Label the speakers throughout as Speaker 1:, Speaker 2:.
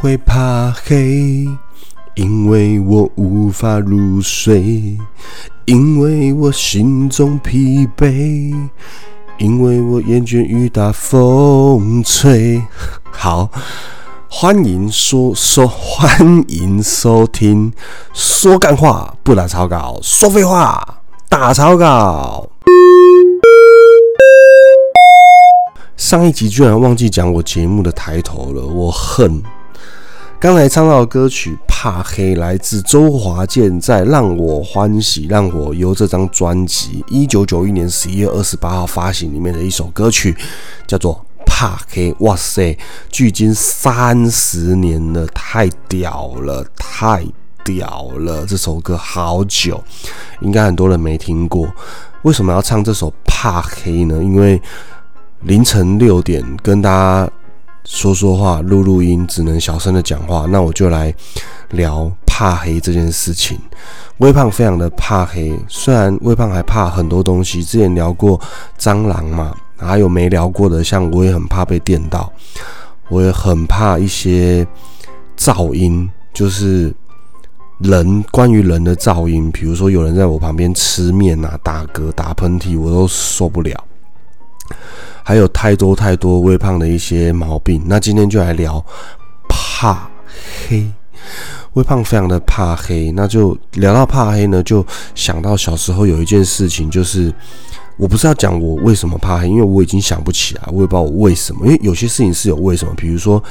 Speaker 1: 会怕黑，因为我无法入睡，因为我心中疲惫，因为我厌倦雨打风吹。好，欢迎说说，欢迎收听，说干话不打草稿，说废话打草稿。上一集居然忘记讲我节目的抬头了，我恨。刚才唱到的歌曲《怕黑》来自周华健在《让我欢喜让我忧》这张专辑，一九九一年十一月二十八号发行里面的一首歌曲，叫做《怕黑》。哇塞，距今三十年了，太屌了，太屌了！这首歌好久，应该很多人没听过。为什么要唱这首《怕黑》呢？因为凌晨六点跟大家说说话、录录音，只能小声的讲话。那我就来聊怕黑这件事情。微胖非常的怕黑，虽然微胖还怕很多东西。之前聊过蟑螂嘛，还有没聊过的，像我也很怕被电到，我也很怕一些噪音，就是人关于人的噪音，比如说有人在我旁边吃面啊、打嗝、打喷嚏，我都受不了。还有太多太多微胖的一些毛病，那今天就来聊怕黑。微胖非常的怕黑，那就聊到怕黑呢，就想到小时候有一件事情，就是我不是要讲我为什么怕黑，因为我已经想不起来，我也不知道我为什么。因为有些事情是有为什么，比如说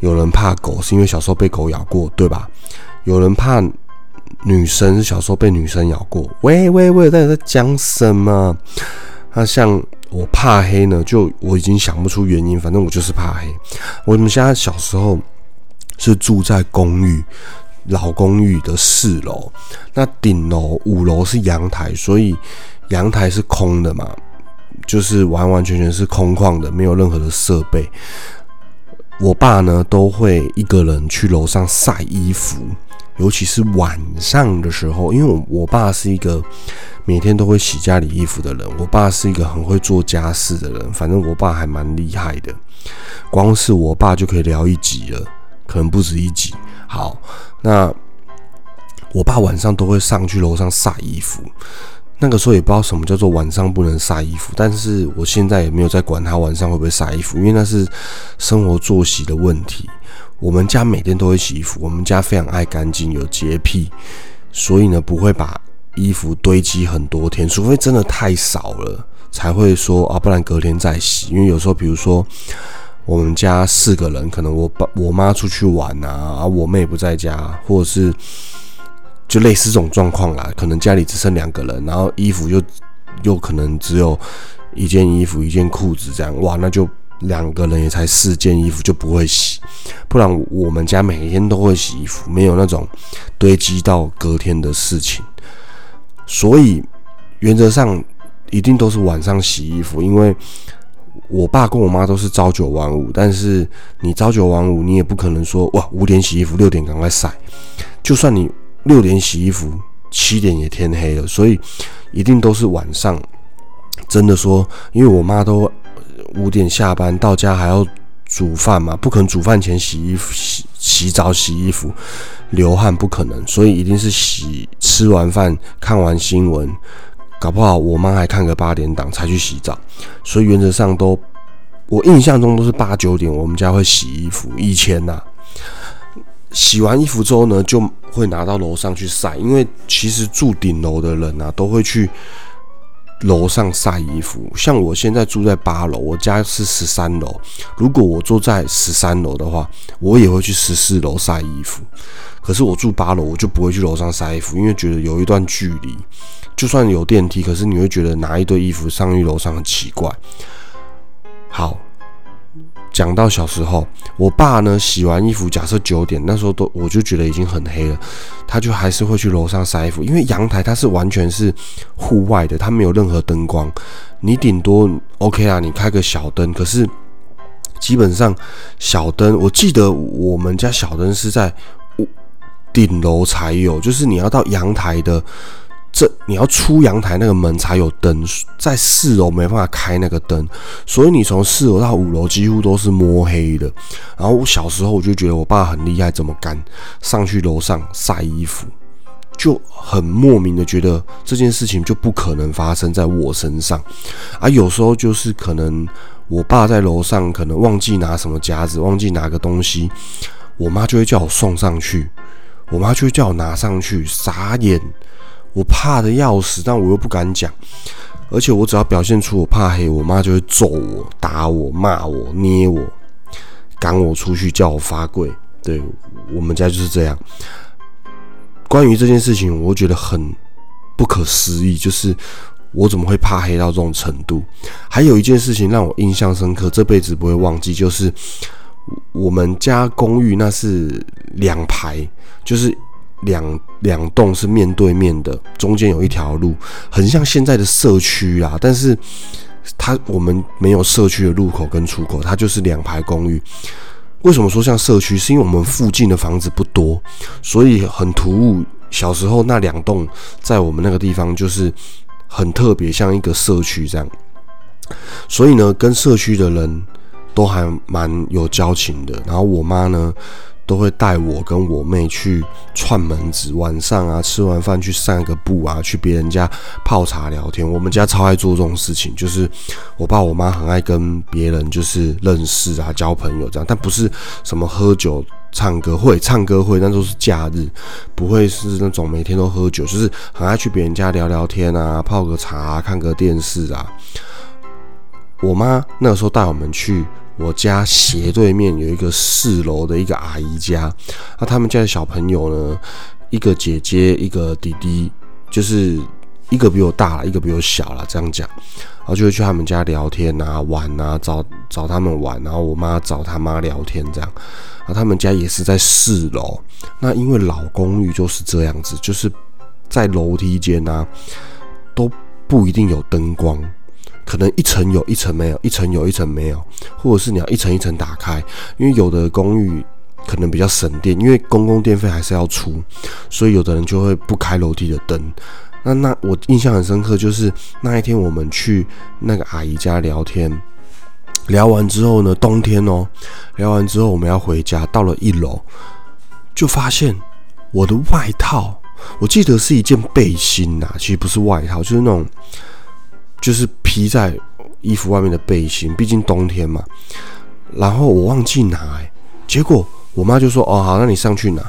Speaker 1: 有人怕狗，是因为小时候被狗咬过，对吧？有人怕女生，是小时候被女生咬过。喂喂喂，到底在讲什么？那像。我怕黑呢，就我已经想不出原因，反正我就是怕黑。我们家小时候是住在公寓，老公寓的四楼，那顶楼五楼是阳台，所以阳台是空的嘛，就是完完全全是空旷的，没有任何的设备。我爸呢都会一个人去楼上晒衣服，尤其是晚上的时候，因为我我爸是一个。每天都会洗家里衣服的人，我爸是一个很会做家事的人。反正我爸还蛮厉害的，光是我爸就可以聊一集了，可能不止一集。好，那我爸晚上都会上去楼上晒衣服。那个时候也不知道什么叫做晚上不能晒衣服，但是我现在也没有在管他晚上会不会晒衣服，因为那是生活作息的问题。我们家每天都会洗衣服，我们家非常爱干净，有洁癖，所以呢不会把。衣服堆积很多天，除非真的太少了，才会说啊，不然隔天再洗。因为有时候，比如说我们家四个人，可能我爸、我妈出去玩啊，啊，我妹不在家，或者是就类似这种状况啦。可能家里只剩两个人，然后衣服又又可能只有一件衣服、一件裤子这样，哇，那就两个人也才四件衣服就不会洗。不然我们家每天都会洗衣服，没有那种堆积到隔天的事情。所以原则上一定都是晚上洗衣服，因为我爸跟我妈都是朝九晚五，但是你朝九晚五，你也不可能说哇五点洗衣服六点赶快晒，就算你六点洗衣服七点也天黑了，所以一定都是晚上。真的说，因为我妈都五点下班到家还要煮饭嘛，不可能煮饭前洗衣服洗洗澡洗衣服。流汗不可能，所以一定是洗吃完饭看完新闻，搞不好我妈还看个八点档才去洗澡，所以原则上都我印象中都是八九点我们家会洗衣服。以前呐，洗完衣服之后呢，就会拿到楼上去晒，因为其实住顶楼的人啊都会去楼上晒衣服。像我现在住在八楼，我家是十三楼，如果我住在十三楼的话，我也会去十四楼晒衣服。可是我住八楼，我就不会去楼上晒衣服，因为觉得有一段距离，就算有电梯，可是你会觉得拿一堆衣服上去楼上很奇怪。好，讲到小时候，我爸呢洗完衣服，假设九点，那时候都我就觉得已经很黑了，他就还是会去楼上晒衣服，因为阳台它是完全是户外的，它没有任何灯光，你顶多 OK 啊，你开个小灯，可是基本上小灯，我记得我们家小灯是在。顶楼才有，就是你要到阳台的这你要出阳台那个门才有灯，在四楼没办法开那个灯，所以你从四楼到五楼几乎都是摸黑的。然后我小时候我就觉得我爸很厉害，怎么敢上去楼上晒衣服，就很莫名的觉得这件事情就不可能发生在我身上。啊，有时候就是可能我爸在楼上可能忘记拿什么夹子，忘记拿个东西，我妈就会叫我送上去，我妈就会叫我拿上去，傻眼。我怕的要死，但我又不敢讲，而且我只要表现出我怕黑，我妈就会揍我、打我、骂我、捏我、赶我出去，叫我发跪。对我们家就是这样。关于这件事情，我觉得很不可思议，就是我怎么会怕黑到这种程度？还有一件事情让我印象深刻，这辈子不会忘记，就是我们家公寓那是两排，就是。两两栋是面对面的，中间有一条路，很像现在的社区啊。但是它我们没有社区的入口跟出口，它就是两排公寓。为什么说像社区？是因为我们附近的房子不多，所以很突兀。小时候那两栋在我们那个地方就是很特别，像一个社区这样。所以呢，跟社区的人都还蛮有交情的。然后我妈呢。都会带我跟我妹去串门子，晚上啊吃完饭去散个步啊，去别人家泡茶聊天。我们家超爱做这种事情，就是我爸我妈很爱跟别人就是认识啊交朋友这样，但不是什么喝酒唱歌会，唱歌会那都是假日，不会是那种每天都喝酒，就是很爱去别人家聊聊天啊，泡个茶，看个电视啊。我妈那时候带我们去。我家斜对面有一个四楼的一个阿姨家，那他们家的小朋友呢，一个姐姐，一个弟弟，就是一个比我大，一个比我小了，这样讲，然后就会去他们家聊天啊，玩啊，找找他们玩，然后我妈找他妈聊天这样，然后他们家也是在四楼，那因为老公寓就是这样子，就是在楼梯间啊，都不一定有灯光。可能一层有一层没有，一层有一层没有，或者是你要一层一层打开，因为有的公寓可能比较省电，因为公共电费还是要出，所以有的人就会不开楼梯的灯。那那我印象很深刻，就是那一天我们去那个阿姨家聊天，聊完之后呢，冬天哦，聊完之后我们要回家，到了一楼就发现我的外套，我记得是一件背心呐，其实不是外套，就是那种。就是披在衣服外面的背心，毕竟冬天嘛。然后我忘记拿，结果我妈就说：“哦，好，那你上去拿。”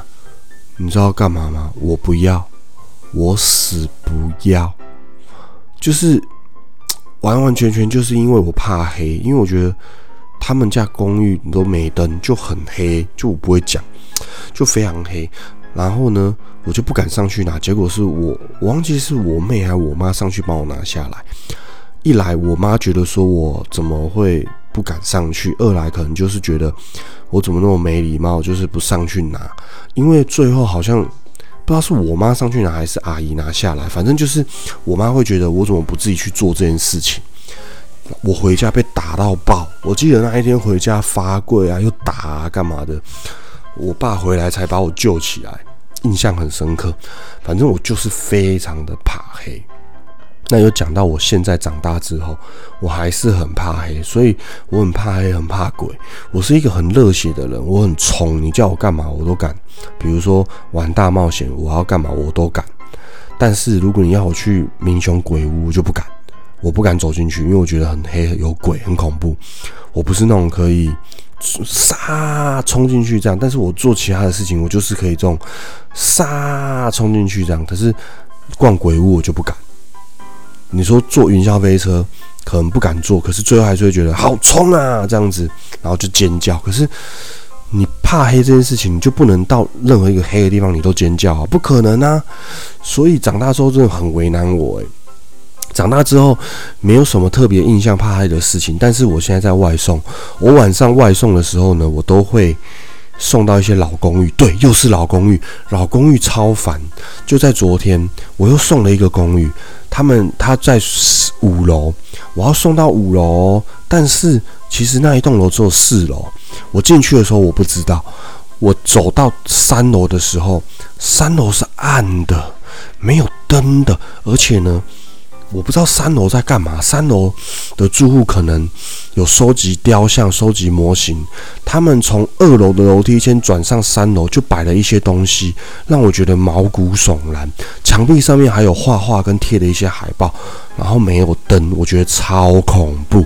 Speaker 1: 你知道干嘛吗？我不要，我死不要。就是完完全全就是因为我怕黑，因为我觉得他们家公寓都没灯，就很黑，就我不会讲，就非常黑。然后呢，我就不敢上去拿，结果是我，我忘记是我妹还是我妈上去帮我拿下来。一来我妈觉得说我怎么会不敢上去，二来可能就是觉得我怎么那么没礼貌，就是不上去拿。因为最后好像不知道是我妈上去拿还是阿姨拿下来，反正就是我妈会觉得我怎么不自己去做这件事情。我回家被打到爆，我记得那一天回家发跪啊，又打啊，干嘛的。我爸回来才把我救起来，印象很深刻。反正我就是非常的怕黑。那有讲到我现在长大之后，我还是很怕黑，所以我很怕黑，很怕鬼。我是一个很热血的人，我很冲，你叫我干嘛我都敢。比如说玩大冒险，我要干嘛我都敢。但是如果你要我去明雄鬼屋，就不敢，我不敢走进去，因为我觉得很黑，有鬼，很恐怖。我不是那种可以。杀冲进去这样，但是我做其他的事情，我就是可以这种杀冲进去这样。可是逛鬼屋我就不敢。你说坐云霄飞车可能不敢坐，可是最后还是会觉得好冲啊这样子，然后就尖叫。可是你怕黑这件事情，你就不能到任何一个黑的地方你都尖叫啊，不可能啊。所以长大之后真的很为难我诶。长大之后，没有什么特别印象怕黑的事情。但是我现在在外送，我晚上外送的时候呢，我都会送到一些老公寓。对，又是老公寓，老公寓超烦。就在昨天，我又送了一个公寓，他们他在五楼，我要送到五楼，但是其实那一栋楼只有四楼。我进去的时候我不知道，我走到三楼的时候，三楼是暗的。没有灯的，而且呢。我不知道三楼在干嘛。三楼的住户可能有收集雕像、收集模型。他们从二楼的楼梯先转上三楼，就摆了一些东西，让我觉得毛骨悚然。墙壁上面还有画画跟贴的一些海报，然后没有灯，我觉得超恐怖。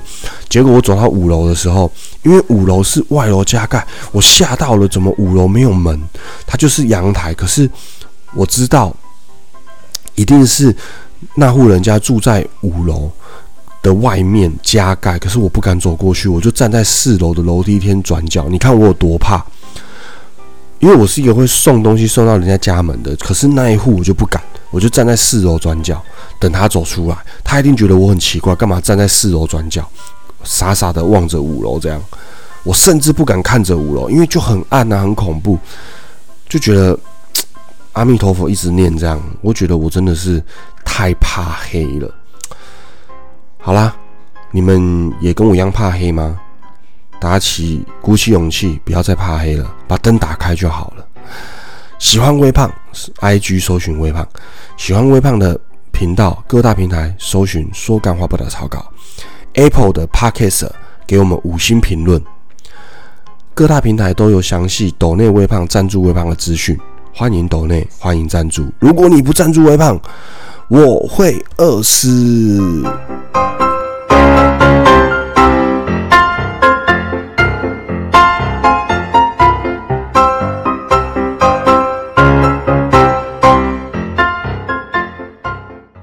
Speaker 1: 结果我走到五楼的时候，因为五楼是外楼加盖，我吓到了。怎么五楼没有门？它就是阳台。可是我知道，一定是。那户人家住在五楼的外面加盖，可是我不敢走过去，我就站在四楼的楼梯天转角。你看我有多怕？因为我是一个会送东西送到人家家门的，可是那一户我就不敢，我就站在四楼转角等他走出来。他一定觉得我很奇怪，干嘛站在四楼转角，傻傻的望着五楼这样。我甚至不敢看着五楼，因为就很暗啊，很恐怖，就觉得阿弥陀佛一直念这样，我觉得我真的是。太怕黑了。好啦，你们也跟我一样怕黑吗？打起鼓起勇气，不要再怕黑了，把灯打开就好了。喜欢微胖，IG 搜寻微胖。喜欢微胖的频道，各大平台搜寻说干话不打草稿。Apple 的 Podcast 给我们五星评论。各大平台都有详细抖内微胖赞助微胖的资讯，欢迎抖内，欢迎赞助。如果你不赞助微胖，我会饿死。